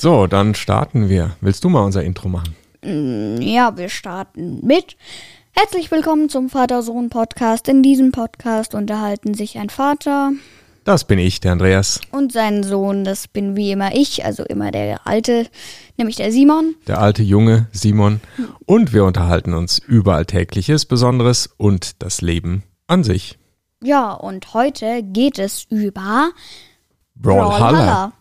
So, dann starten wir. Willst du mal unser Intro machen? Mm, Ja, wir starten mit. Herzlich willkommen zum Vater-Sohn-Podcast. In diesem Podcast unterhalten sich ein Vater Das bin ich, der Andreas, und sein Sohn. Das bin wie immer ich, also immer der Alte, nämlich der Simon. der alte Junge Simon. Und wir unterhalten uns über Alltägliches, Besonderes und das Leben an sich. Ja, und heute geht es über Brawlhalla.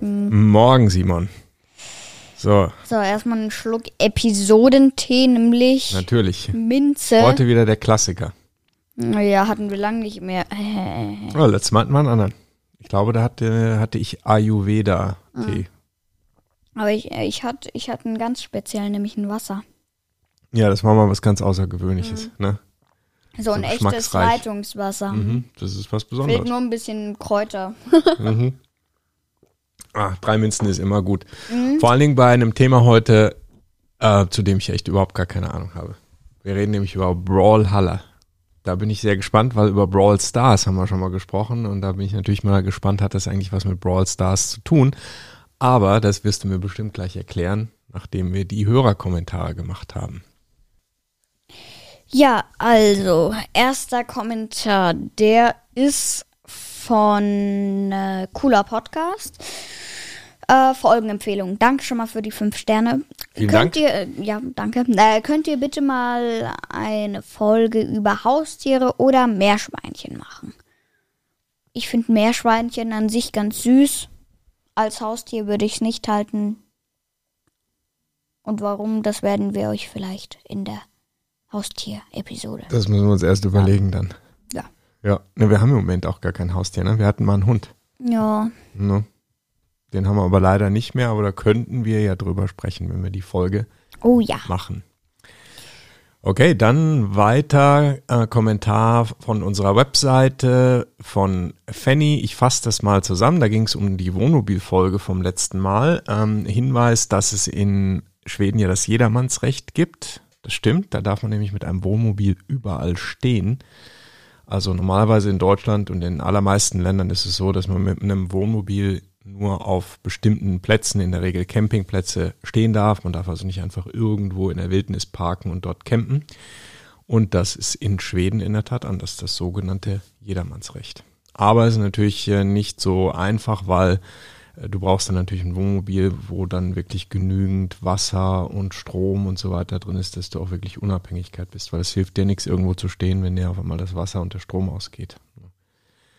Morgen. Morgen, Simon. So, So, erstmal einen Schluck Episodentee, nämlich natürlich. Minze. Heute wieder der Klassiker. Ja, hatten wir lange nicht mehr. Oh, letztes Mal hatten wir einen anderen. Ich glaube, da hatte, hatte ich Ayurveda-Tee. Aber ich, äh, ich hatte ich hatte einen ganz speziellen, nämlich ein Wasser. Ja, das war mal was ganz Außergewöhnliches. Ne? So ein So echtes geschmacksreich. Leitungswasser. Mhm, das ist was Fehlt Besonderes. nur ein bisschen Kräuter. Mhm. Ah, drei Münzen ist immer gut. Vor allen Dingen bei einem Thema heute, äh, zu dem ich echt überhaupt gar keine Ahnung habe. Wir reden nämlich über Brawlhalla. Da bin ich sehr gespannt, weil über Brawl Stars haben wir schon mal gesprochen und da bin ich natürlich mal gespannt, hat das eigentlich was mit Brawl Stars zu tun? Aber das wirst du mir bestimmt gleich erklären, nachdem wir die Hörerkommentare gemacht haben. Ja, also, erster Kommentar, der ist von äh, Cooler Podcast. Äh, Folgenempfehlung. Danke schon mal für die fünf Sterne. Vielen könnt Dank. Ihr, äh, ja, danke. Äh, könnt ihr bitte mal eine Folge über Haustiere oder Meerschweinchen machen? Ich finde Meerschweinchen an sich ganz süß. Als Haustier würde ich es nicht halten. Und warum, das werden wir euch vielleicht in der Haustier-Episode. Das müssen wir uns erst überlegen dann. Ja. Ja, ne, wir haben im Moment auch gar kein Haustier, ne? Wir hatten mal einen Hund. Ja, Ne? Den haben wir aber leider nicht mehr, aber da könnten wir ja drüber sprechen, wenn wir die Folge oh ja. machen. Okay, dann weiter äh, Kommentar von unserer Webseite von Fanny. Ich fasse das mal zusammen. Da ging es um die Wohnmobilfolge vom letzten Mal. Ähm, Hinweis, dass es in Schweden ja das Jedermannsrecht gibt. Das stimmt. Da darf man nämlich mit einem Wohnmobil überall stehen. Also normalerweise in Deutschland und in allermeisten Ländern ist es so, dass man mit einem Wohnmobil nur auf bestimmten Plätzen, in der Regel Campingplätze, stehen darf. Man darf also nicht einfach irgendwo in der Wildnis parken und dort campen. Und das ist in Schweden in der Tat anders, das sogenannte Jedermannsrecht. Aber es ist natürlich äh, nicht so einfach, weil du brauchst dann natürlich ein Wohnmobil, wo dann wirklich genügend Wasser und Strom und so weiter drin ist, dass du auch wirklich Unabhängigkeit bist, weil es hilft dir nichts, irgendwo zu stehen, wenn dir auf einmal das Wasser und der Strom ausgeht.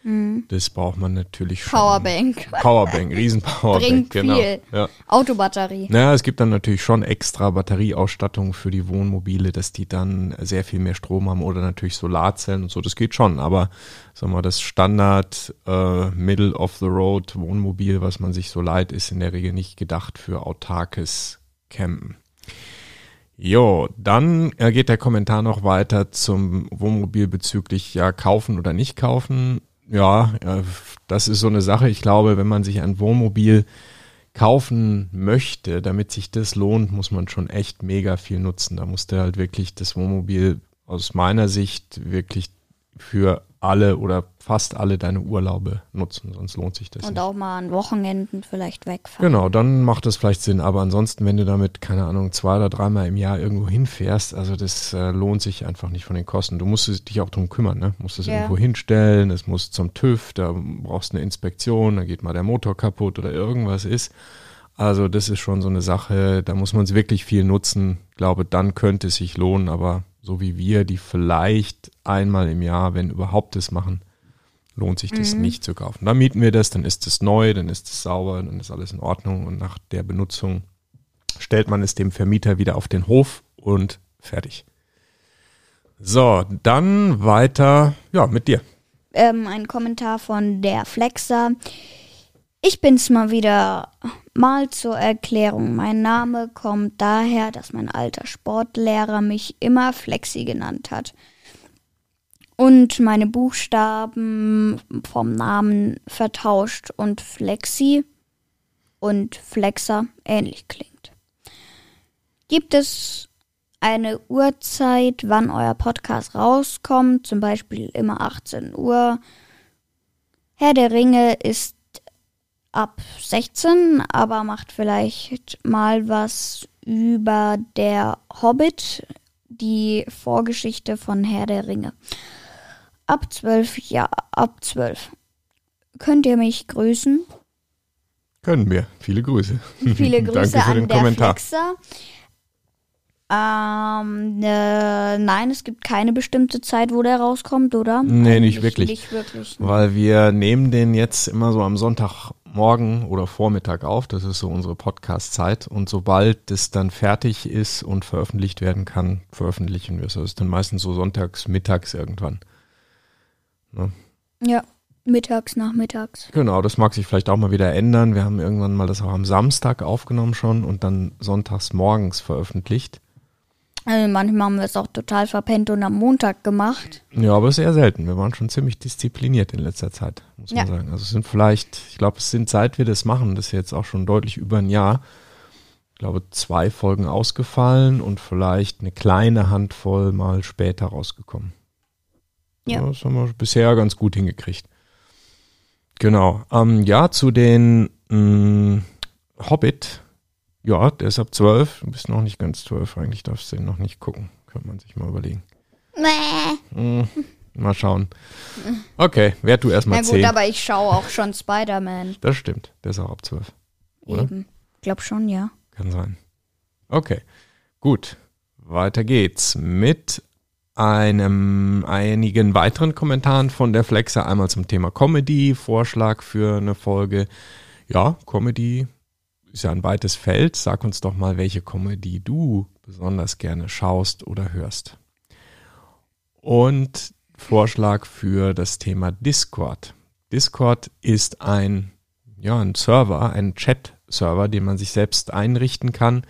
Das braucht man natürlich schon. Powerbank. Powerbank, riesen Powerbank, Bringt genau. viel. Ja. Autobatterie. Naja, es gibt dann natürlich schon extra Batterieausstattung für die Wohnmobile, dass die dann sehr viel mehr Strom haben oder natürlich Solarzellen und so, das geht schon, aber sagen wir mal, das Standard äh, Middle of the Road Wohnmobil, was man sich so leiht, ist in der Regel nicht gedacht für autarkes Campen. Jo, dann äh, geht der Kommentar noch weiter zum Wohnmobil bezüglich ja kaufen oder nicht kaufen. Ja, das ist so eine Sache. Ich glaube, wenn man sich ein Wohnmobil kaufen möchte, damit sich das lohnt, muss man schon echt mega viel nutzen. Da musste halt wirklich das Wohnmobil aus meiner Sicht wirklich für alle oder fast alle deine Urlaube nutzen, sonst lohnt sich das Und nicht. auch mal an Wochenenden vielleicht wegfahren. Genau, dann macht das vielleicht Sinn. Aber ansonsten, wenn du damit, keine Ahnung, zwei oder dreimal im Jahr irgendwo hinfährst, also das äh, lohnt sich einfach nicht von den Kosten. Du musst dich auch drum kümmern, ne? Musst es Ja. irgendwo hinstellen, es muss zum TÜV, da brauchst du eine Inspektion, da geht mal der Motor kaputt oder irgendwas ist. Also das ist schon so eine Sache, da muss man es wirklich viel nutzen. Ich glaube, dann könnte es sich lohnen, aber so wie wir, die vielleicht einmal im Jahr, wenn überhaupt das machen, lohnt sich das nicht zu kaufen. Dann mieten wir das, dann ist es neu, dann ist es sauber, dann ist alles in Ordnung und nach der Benutzung stellt man es dem Vermieter wieder auf den Hof und fertig. So, dann weiter, ja, mit dir. Ähm, ein Kommentar von der Flexer. Ich bin's mal wieder. Mal zur Erklärung. Mein Name kommt daher, dass mein alter Sportlehrer mich immer Flexi genannt hat. und meine Buchstaben vom Namen vertauscht und Flexi und Flexer ähnlich klingt. Gibt es eine Uhrzeit, wann euer Podcast rauskommt, zum Beispiel immer 18 Uhr? Herr der Ringe ist ab 16, aber macht vielleicht mal was über der Hobbit, die Vorgeschichte von Herr der Ringe. Ab 12, ja, ab 12. Könnt ihr mich grüßen? Können wir. Viele Grüße. Viele Grüße Danke für an den Kommentar. Ähm, äh, nein, es gibt keine bestimmte Zeit, wo der rauskommt, oder? Nee, nicht Eigentlich wirklich. Nicht wirklich. ne? Weil wir nehmen den jetzt immer so am Sonntagmorgen oder Vormittag auf. Das ist so unsere Podcast-Zeit. Und sobald es dann fertig ist und veröffentlicht werden kann, veröffentlichen wir es. Das ist dann meistens so sonntags, mittags irgendwann. Ja, mittags, nachmittags. Genau, das mag sich vielleicht auch mal wieder ändern. Wir haben irgendwann mal das auch am Samstag aufgenommen schon und dann sonntags morgens veröffentlicht. Also manchmal haben wir es auch total verpennt und am Montag gemacht. Ja, aber sehr selten. Wir waren schon ziemlich diszipliniert in letzter Zeit, muss man Ja. sagen. Also es sind vielleicht, ich glaube, es sind seit wir das machen, das ist jetzt auch schon deutlich über ein Jahr, ich glaube, zwei Folgen ausgefallen und vielleicht eine kleine Handvoll mal später rausgekommen. Ja. Das haben wir bisher ganz gut hingekriegt. Genau. Ähm, ja, zu den mh, Hobbit. Ja, der ist ab 12. Du bist noch nicht ganz 12. Eigentlich darfst du den noch nicht gucken. Könnte man sich mal überlegen. Nee. Hm, mal schauen. Okay, werd du Na erstmal gut, 10. aber ich schaue auch schon Spider-Man. Das stimmt. Der ist auch ab 12. Oder? Eben. Glaub schon, ja. Kann sein. Okay, gut. Weiter geht's mit einem einigen weiteren Kommentaren von der Flexer. Einmal zum Thema Comedy, Vorschlag für eine Folge. Ja, Comedy ist ja ein weites Feld. Sag uns doch mal, welche Comedy du besonders gerne schaust oder hörst. Und Vorschlag für das Thema Discord. Discord ist ein, ja, ein Server, ein Chat-Server, den man sich selbst einrichten kann,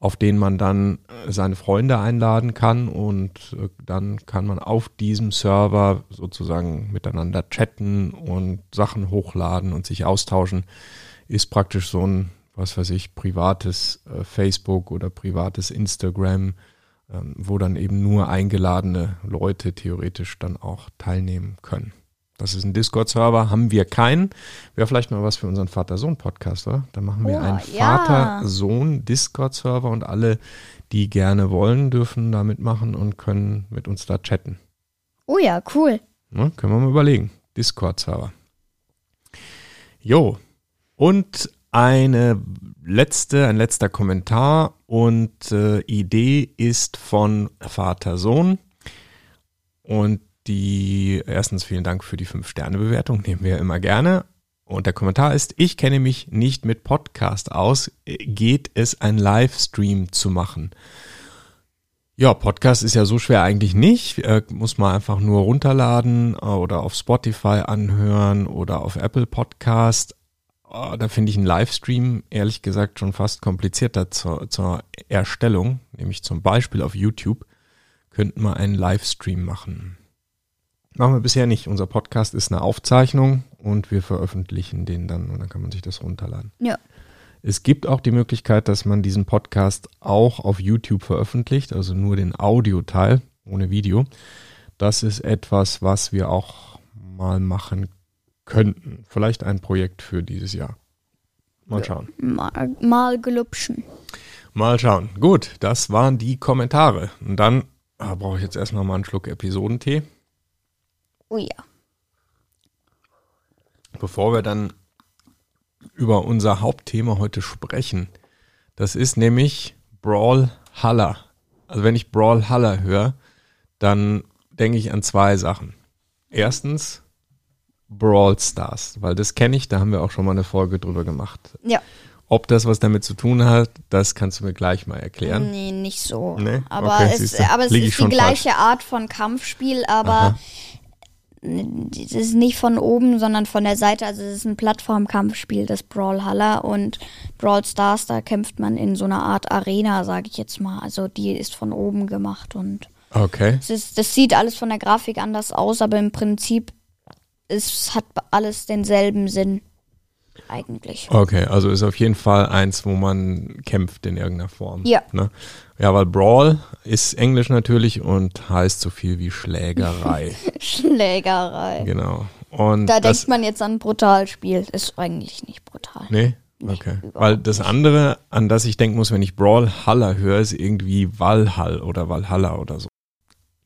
auf den man dann äh, seine Freunde einladen kann und äh, dann kann man auf diesem Server sozusagen miteinander chatten und Sachen hochladen und sich austauschen. Ist praktisch so ein, was weiß ich, privates äh, Facebook oder privates Instagram, ähm, wo dann eben nur eingeladene Leute theoretisch dann auch teilnehmen können. Das ist ein Discord-Server, haben wir keinen. Wäre vielleicht mal was für unseren Vater-Sohn-Podcast, oder? Da machen wir Oh, einen ja. Vater-Sohn-Discord-Server und alle, die gerne wollen, dürfen da mitmachen und können mit uns da chatten. Oh ja, cool. Ne? Können wir mal überlegen. Discord-Server. Jo. Und eine letzte, ein letzter Kommentar und äh, Idee ist von Vater Sohn. Und die, erstens vielen Dank für die 5-Sterne-Bewertung, nehmen wir immer gerne. Und der Kommentar ist, ich kenne mich nicht mit Podcast aus. Geht es, ein Livestream zu machen? Ja, Podcast ist ja so schwer eigentlich nicht. Äh, muss man einfach nur runterladen äh, oder auf Spotify anhören oder auf Apple Podcast. Äh, da finde ich einen Livestream ehrlich gesagt schon fast komplizierter zur, zur Erstellung. Nämlich zum Beispiel auf YouTube könnten wir einen Livestream machen. Machen wir bisher nicht. Unser Podcast ist eine Aufzeichnung und wir veröffentlichen den dann und dann kann man sich das runterladen. Ja. Es gibt auch die Möglichkeit, dass man diesen Podcast auch auf YouTube veröffentlicht, also nur den Audioteil ohne Video. Das ist etwas, was wir auch mal machen könnten. Vielleicht ein Projekt für dieses Jahr. Mal schauen. Mal, mal gelupschen. Mal schauen. Gut, das waren die Kommentare. Und dann ah, brauche ich jetzt erst noch mal einen Schluck Episodentee. Oh ja. bevor wir dann über unser Hauptthema heute sprechen. Das ist nämlich Brawlhalla. Also wenn ich Brawlhalla höre, dann denke ich an zwei Sachen. Erstens Brawl Stars, weil das kenne ich, da haben wir auch schon mal eine Folge drüber gemacht. Ja. Ob das was damit zu tun hat, das kannst du mir gleich mal erklären. Nee, nicht so. Nee? Aber Okay, es, aber es ist die gleiche Art von Kampfspiel, aber Aha. es ist nicht von oben, sondern von der Seite. Also es ist ein Plattformkampfspiel, das Brawlhalla und Brawl Stars, da kämpft man in so einer Art Arena, sage ich jetzt mal. Also die ist von oben gemacht und Okay. Es ist, das sieht alles von der Grafik anders aus, aber im Prinzip es hat alles denselben Sinn. Eigentlich. Okay, also ist auf jeden Fall eins, wo man kämpft in irgendeiner Form. Ja. Ne? Ja, weil Brawl ist Englisch natürlich und heißt so viel wie Schlägerei. Schlägerei. genau. Und Da denkt man jetzt an Brutalspiel. Ist eigentlich nicht brutal. Nee? Okay. überhaupt Weil das andere, an das ich denken muss, wenn ich Brawlhalla höre, ist irgendwie Valhall oder Valhalla oder so.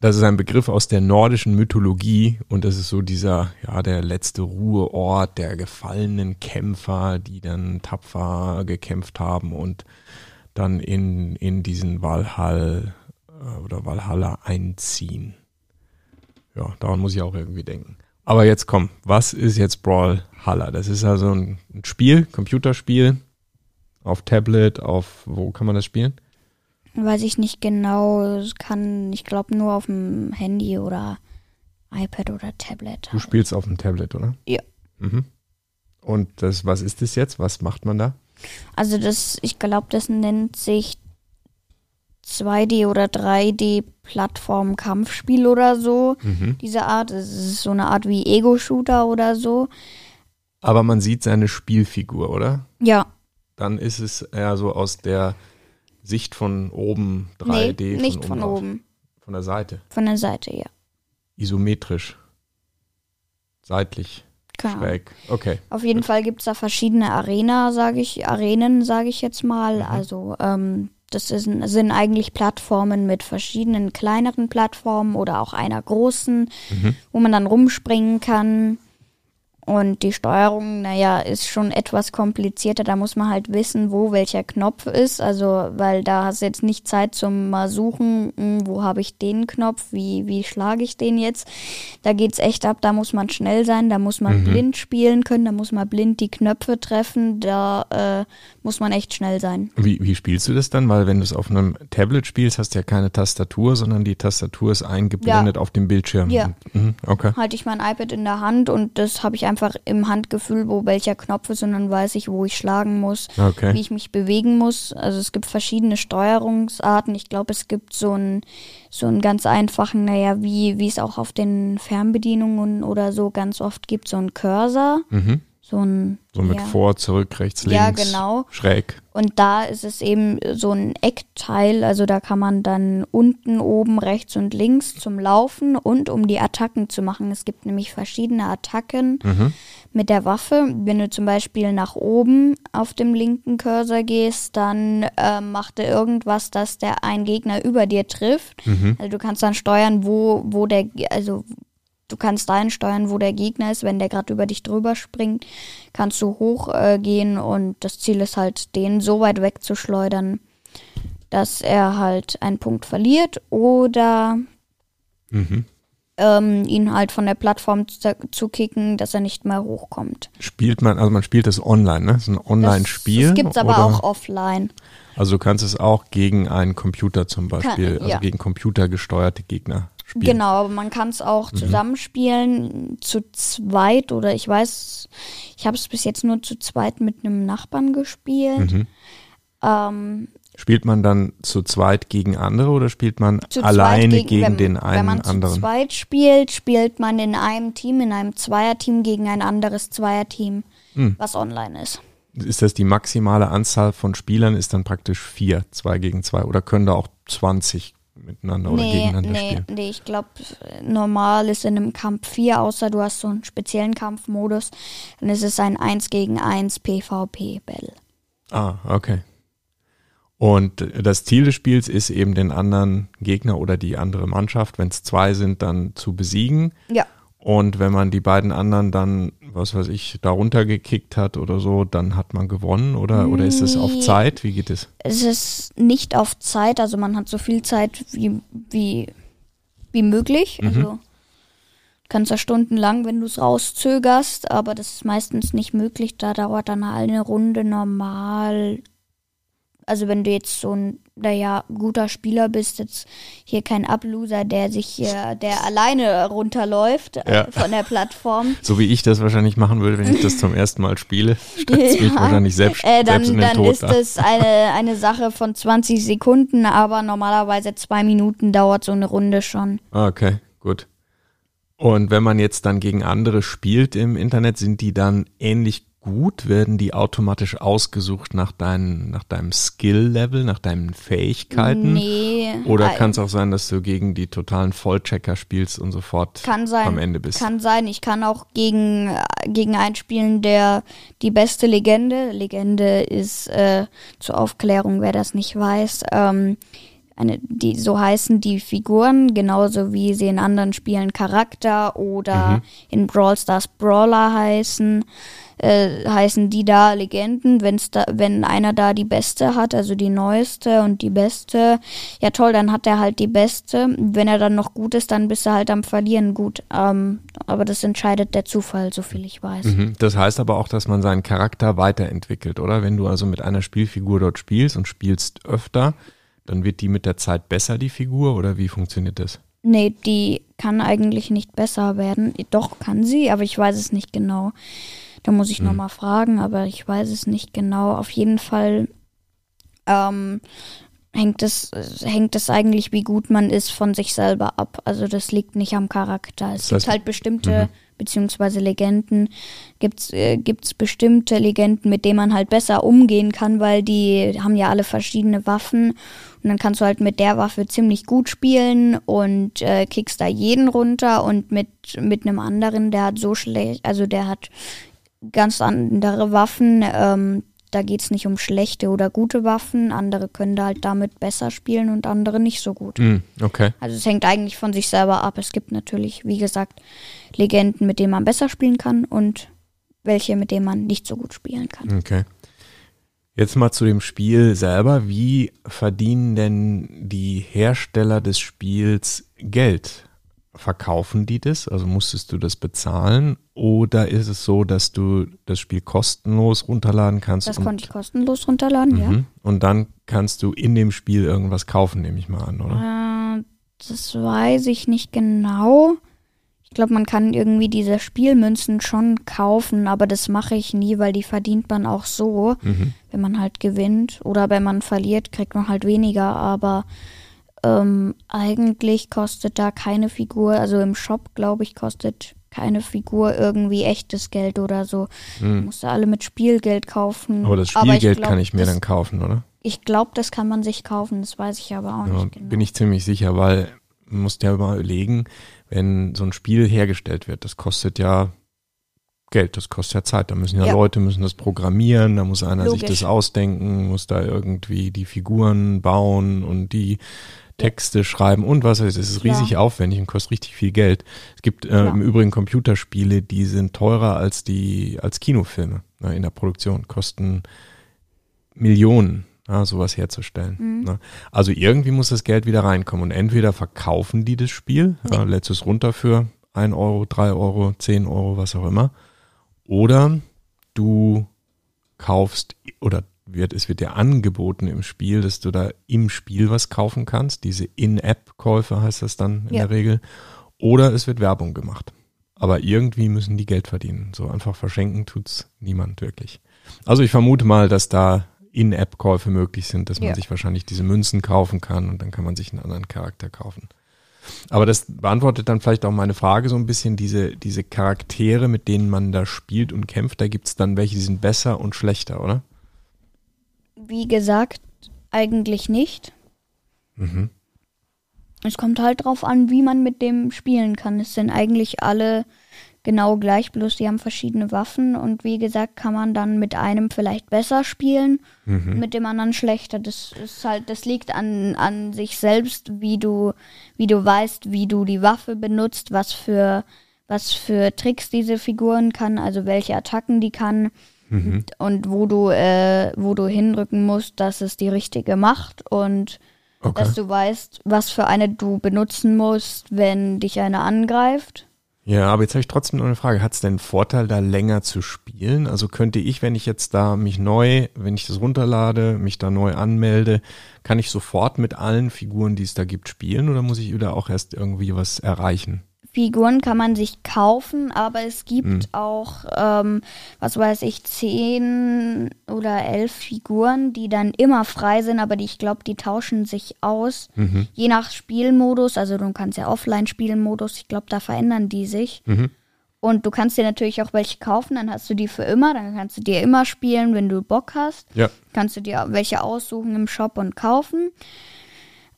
Das ist ein Begriff aus der nordischen Mythologie und das ist so dieser, ja, der letzte Ruheort der gefallenen Kämpfer, die dann tapfer gekämpft haben und dann in, in diesen Valhall äh, oder Valhalla einziehen. Ja, daran muss ich auch irgendwie denken. Aber jetzt komm, was ist jetzt Brawlhalla? Das ist also ein, ein Spiel, Computerspiel auf Tablet, auf wo kann man das spielen? Weiß ich nicht genau. Es kann, ich glaube, nur auf dem Handy oder iPad oder Tablet. Du spielst auf dem Tablet, oder? Ja. Mhm. Und das, was ist das jetzt? Was macht man da? Also das, ich glaube, das nennt sich 2D oder 3D Plattform Kampfspiel oder so. Mhm. Diese Art, es ist so eine Art wie Ego-Shooter oder so. Aber man sieht seine Spielfigur, oder? Ja, Dann ist es eher so aus der Sicht von oben nee, 3D, nicht von, von oben, Von der Seite. von der Seite, ja. Isometrisch. Seitlich. Genau. Schräg. Okay. Auf jeden Fall gibt's da verschiedene Arena, sage ich, Arenen, sage ich jetzt mal. Mhm. Also ähm, das ist, sind eigentlich Plattformen mit verschiedenen kleineren Plattformen oder auch einer großen, Mhm. wo man dann rumspringen kann. Und die Steuerung, naja, ist schon etwas komplizierter. Da muss man halt wissen, wo welcher Knopf ist. Also, weil da hast du jetzt nicht Zeit zum mal suchen, hm, wo habe ich den Knopf, wie, wie schlage ich den jetzt. Da geht's echt ab, da muss man schnell sein, da muss man blind spielen können, da muss man blind die Knöpfe treffen, da äh, muss man echt schnell sein. Wie, wie spielst du das dann? Weil wenn du es auf einem Tablet spielst, hast du ja keine Tastatur, sondern die Tastatur ist eingeblendet auf dem Bildschirm. Ja. Mhm. Okay. Halte ich mein iPad in der Hand und das habe ich einfach im Handgefühl, wo welcher Knopf ist und dann weiß ich, wo ich schlagen muss. wie Okay. ich mich bewegen muss. Also es gibt verschiedene Steuerungsarten. Ich glaube, es gibt so einen so einen ganz einfachen, naja, wie wie es auch auf den Fernbedienungen oder so ganz oft gibt, so einen Cursor, Mhm. So ein So mit ja. vor, zurück, rechts, links. Ja, genau. Schräg. Und da ist es eben so ein Eckteil, also da kann man dann unten, oben, rechts und links zum Laufen und um die Attacken zu machen. Es gibt nämlich verschiedene Attacken Mhm. mit der Waffe. Wenn du zum Beispiel nach oben auf dem linken Cursor gehst, dann äh, macht er irgendwas, dass der ein Gegner über dir trifft. Mhm. Also du kannst dann steuern, wo, wo der, also du kannst dahin steuern, wo der Gegner ist. Wenn der gerade über dich drüber springt, kannst du hochgehen äh, und das Ziel ist halt, den so weit wegzuschleudern, dass er halt einen Punkt verliert oder Mhm. ähm, ihn halt von der Plattform zu, zu kicken, dass er nicht mehr hochkommt. Spielt man, also man spielt das online, ne? Das ist ein Online-Spiel. Das gibt's aber oder- auch offline. Also du kannst es auch gegen einen Computer zum Beispiel, Kann- also ja. gegen computergesteuerte Gegner spielen. Genau, aber man kann es auch Mhm. zusammenspielen, zu zweit oder ich weiß, ich habe es bis jetzt nur zu zweit mit einem Nachbarn gespielt. Mhm. Ähm, Spielt man dann zu zweit gegen andere oder spielt man zu alleine zweit gegen, wenn, den Wenn einen man zu anderen? zweit spielt, spielt man in einem Team, in einem Zweierteam gegen ein anderes Zweierteam, Hm. was online ist. Ist das die maximale Anzahl von Spielern? Ist dann praktisch vier, zwei gegen zwei oder können da auch 20 miteinander oder Nee, gegeneinander nee, spielen? nee, ich glaube, normal ist in einem Kampf 4, außer du hast so einen speziellen Kampfmodus, dann ist es ein 1 gegen 1 PvP-Battle. Ah, okay. Und das Ziel des Spiels ist eben den anderen Gegner oder die andere Mannschaft, wenn es zwei sind, dann zu besiegen. Ja. Und wenn man die beiden anderen dann, was weiß ich, darunter gekickt hat oder so, dann hat man gewonnen oder, oder ist es auf. Zeit? Wie geht es? Es ist nicht auf Zeit, also man hat so viel Zeit wie, wie, wie möglich. Mhm. Also du kannst ja stundenlang, wenn du es rauszögerst, aber das ist meistens nicht möglich. Da dauert dann eine Runde normal. Also wenn du jetzt so ein da ja guter Spieler bist, jetzt hier kein Abloser, der sich hier, der alleine runterläuft äh, Ja. von der Plattform. So wie ich das wahrscheinlich machen würde, wenn ich das zum ersten Mal spiele, mich Ja. wahrscheinlich selbst, Äh, dann selbst in den dann Tod ist da. es eine, eine Sache von 20 Sekunden, aber normalerweise zwei Minuten dauert so eine Runde schon. Ah, Okay, gut. Und wenn man jetzt dann gegen andere spielt im Internet, sind die dann ähnlich gut? Werden die automatisch ausgesucht nach, deinen, nach deinem Skill-Level, nach deinen Fähigkeiten? Nee. Oder äh, kann es auch sein, dass du gegen die totalen Vollchecker spielst und sofort Kann sein. am Ende bist? Kann sein. Ich kann auch gegen, äh, gegen einen spielen, der die beste Legende. Legende ist äh, zur Aufklärung, wer das nicht weiß. Ähm, eine, die, so heißen die Figuren, genauso wie sie in anderen Spielen Charakter oder in Brawl Stars Brawler heißen, äh, heißen die da Legenden. Wenn's da, wenn einer da die beste hat, also die neueste und die beste, ja toll, dann hat er halt die beste. Wenn er dann noch gut ist, dann bist du halt am Verlieren gut. Ähm, aber das entscheidet der Zufall, so viel ich weiß. Mhm. Das heißt aber auch, dass man seinen Charakter weiterentwickelt, oder? Wenn du also mit einer Spielfigur dort spielst und spielst öfter, dann wird die mit der Zeit besser, die Figur, oder wie funktioniert das? Nee, die kann eigentlich nicht besser werden. Doch, kann sie, aber ich weiß es nicht genau. Da muss ich noch Hm. mal fragen, aber ich weiß es nicht genau. Auf jeden Fall ähm, hängt es hängt es eigentlich, wie gut man ist, von sich selber ab. Also das liegt nicht am Charakter. Es Das heißt- gibt halt bestimmte beziehungsweise Legenden gibt's äh, gibt's bestimmte Legenden, mit denen man halt besser umgehen kann, weil die haben ja alle verschiedene Waffen und dann kannst du halt mit der Waffe ziemlich gut spielen und äh, kickst da jeden runter und mit mit einem anderen, der hat so schlecht, also der hat ganz andere Waffen. Ähm, da geht's nicht um schlechte oder gute Waffen. Andere können da halt damit besser spielen und andere nicht so gut. Mhm. Okay. Also es hängt eigentlich von sich selber ab. Es gibt natürlich, wie gesagt, Legenden, mit denen man besser spielen kann und welche, mit denen man nicht so gut spielen kann. Okay. Jetzt mal zu dem Spiel selber. Wie verdienen denn die Hersteller des Spiels Geld? Verkaufen die das? Also musstest du das bezahlen? Oder ist es so, dass du das Spiel kostenlos runterladen kannst? Das konnte ich kostenlos runterladen, ja. Mhm. und dann kannst du in dem Spiel irgendwas kaufen, nehme ich mal an, oder? Äh, das weiß ich nicht genau. Ich glaube, man kann irgendwie diese Spielmünzen schon kaufen, aber das mache ich nie, weil die verdient man auch so, Mhm. wenn man halt gewinnt. Oder wenn man verliert, kriegt man halt weniger, aber ähm, eigentlich kostet da keine Figur, also im Shop, glaube ich, kostet keine Figur irgendwie echtes Geld oder so. Mhm. Musst du alle mit Spielgeld kaufen. Aber das ich Spielgeld glaub, kann ich mir das, dann kaufen, oder? Ich glaube, das kann man sich kaufen, das weiß ich aber auch Ja, nicht genau. bin ich ziemlich sicher, weil man muss ja überlegen, wenn so ein Spiel hergestellt wird, das kostet ja Geld, das kostet ja Zeit. Da müssen ja, Ja. Leute müssen das programmieren, da muss einer sich Logisch. das ausdenken, muss da irgendwie die Figuren bauen und die Texte schreiben und was weiß ich. Es ist riesig aufwendig und kostet richtig viel Geld. Es gibt äh, im Übrigen Computerspiele, die sind teurer als die als Kinofilme ne, in der Produktion, kosten Millionen, ja, sowas herzustellen. Mhm. Ne. Also irgendwie muss das Geld wieder reinkommen und entweder verkaufen die das Spiel, ja, lädst es runter für 1 Euro, 3 Euro, 10 Euro, was auch immer, oder du kaufst oder wird, es wird dir angeboten im Spiel, dass du da im Spiel was kaufen kannst. Diese In-App-Käufe heißt das dann in Ja. der Regel. Oder es wird Werbung gemacht. Aber irgendwie müssen die Geld verdienen. So einfach verschenken tut's niemand wirklich. Also ich vermute mal, dass da In-App-Käufe möglich sind, dass man Ja. sich wahrscheinlich diese Münzen kaufen kann und dann kann man sich einen anderen Charakter kaufen. Aber das beantwortet dann vielleicht auch meine Frage so ein bisschen, diese, diese Charaktere, mit denen man da spielt und kämpft, da gibt's dann welche, die sind besser und schlechter, oder? Wie gesagt, eigentlich nicht. Mhm. Es kommt halt drauf an, wie man mit dem spielen kann. Es sind eigentlich alle genau gleich, bloß die haben verschiedene Waffen und wie gesagt, kann man dann mit einem vielleicht besser spielen, Mhm. mit dem anderen schlechter. Das ist halt, das liegt an, an sich selbst, wie du, wie du weißt, wie du die Waffe benutzt, was für, was für Tricks diese Figuren kann, also welche Attacken die kann Mhm. und wo du, äh, wo du hinrücken musst, dass es die richtige macht und Okay. dass du weißt, was für eine du benutzen musst, wenn dich einer angreift. Ja, aber jetzt habe ich trotzdem noch eine Frage. Hat es denn einen Vorteil, da länger zu spielen? Also könnte ich, wenn ich jetzt da mich neu, wenn ich das runterlade, mich da neu anmelde, kann ich sofort mit allen Figuren, die es da gibt, spielen oder muss ich wieder auch erst irgendwie was erreichen? Figuren kann man sich kaufen, aber es gibt Hm. auch, ähm, was weiß ich, zehn oder elf Figuren, die dann immer frei sind, aber die, ich glaube, die tauschen sich aus. Mhm. Je nach Spielmodus, also du kannst ja Offline-Spielmodus, ich glaube, da verändern die sich. Mhm. Und du kannst dir natürlich auch welche kaufen, dann hast du die für immer, dann kannst du dir immer spielen, wenn du Bock hast. Ja. Kannst du dir welche aussuchen im Shop und kaufen.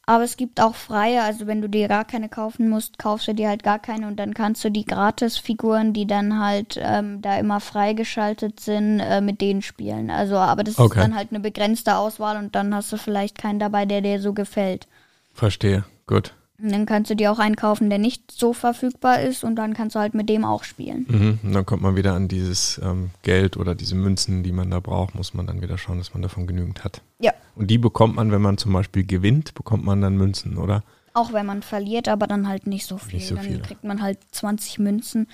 Aber es gibt auch freie, also wenn du dir gar keine kaufen musst, kaufst du dir halt gar keine und dann kannst du die Gratis-Figuren, die dann halt ähm, da immer freigeschaltet sind, äh, mit denen spielen. Also, aber das Okay. ist dann halt eine begrenzte Auswahl und dann hast du vielleicht keinen dabei, der dir so gefällt. Verstehe. Gut. Und dann kannst du dir auch einen kaufen, der nicht so verfügbar ist und dann kannst du halt mit dem auch spielen. Mhm. Und dann kommt man wieder an dieses ähm, Geld oder diese Münzen, die man da braucht, muss man dann wieder schauen, dass man davon genügend hat. Ja. Und die bekommt man, wenn man zum Beispiel gewinnt, bekommt man dann Münzen, oder? Auch wenn man verliert, aber dann halt nicht so viel. Nicht so dann viele. kriegt man halt 20 Münzen.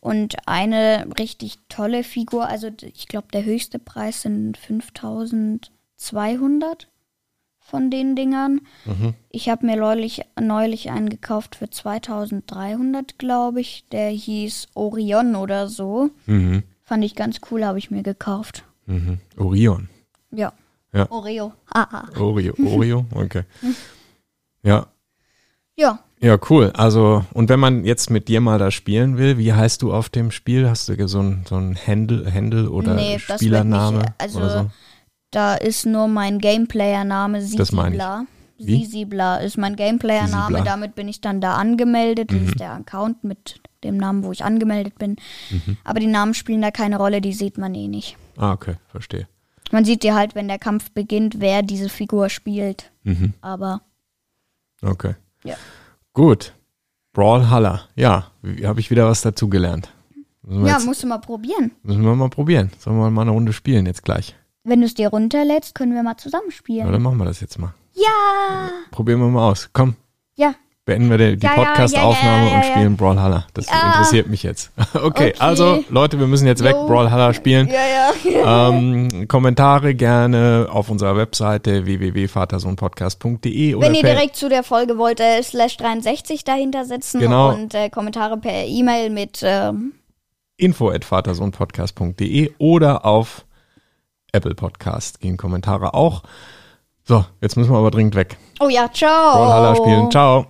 Und eine richtig tolle Figur, also ich glaube, der höchste Preis sind 5200 von den Dingern. Mhm. Ich habe mir neulich, neulich einen gekauft für 2300, glaube ich. Der hieß Orion oder so. Mhm. Fand ich ganz cool, habe ich mir gekauft. Mhm. Orion. Ja. Ja. Oreo. Haha. Oreo. Oreo, okay. Ja. Ja, Ja, cool. Also, und wenn man jetzt mit dir mal da spielen will, wie heißt du auf dem Spiel? Hast du so ein, so ein Handle, Handle oder Nee, das wird Spielername nicht, also oder so? Da ist nur mein Gameplayer-Name Das. Sisibla. Sisibla ist mein Gameplayer-Name. Damit bin ich dann da angemeldet. Das Mhm. ist der Account mit dem Namen, wo ich angemeldet bin. Mhm. Aber die Namen spielen da keine Rolle, die sieht man eh nicht. Ah, okay, verstehe. Man sieht ja halt, wenn der Kampf beginnt, wer diese Figur spielt. Mhm. Aber Okay. Ja. Gut. Brawlhalla. Ja, habe ich wieder was dazugelernt. Ja, jetzt, musst du mal probieren. müssen wir mal probieren. Sollen wir mal eine Runde spielen jetzt gleich? Wenn du es dir runterlädst, können wir mal zusammen Ja, spielen. dann machen wir das jetzt mal. Ja! Probieren wir mal aus. Komm, Ja. beenden wir die, die Ja, Podcast-Aufnahme ja, und spielen Brawlhalla. Das interessiert mich jetzt. Okay, Okay. also Leute, wir müssen jetzt weg. Jo. Brawlhalla spielen. Ja, ja. Ähm, Kommentare gerne auf unserer Webseite www.vatersohnpodcast.de oder Wenn ihr per- direkt zu der Folge wollt, äh, slash 63 dahinter setzen Genau. und äh, Kommentare per E-Mail mit ähm, info@vatersohnpodcast.de oder auf Apple Podcast gehen Kommentare auch. So, jetzt müssen wir aber dringend weg. Oh ja, ciao. Brawlhalla spielen. Ciao.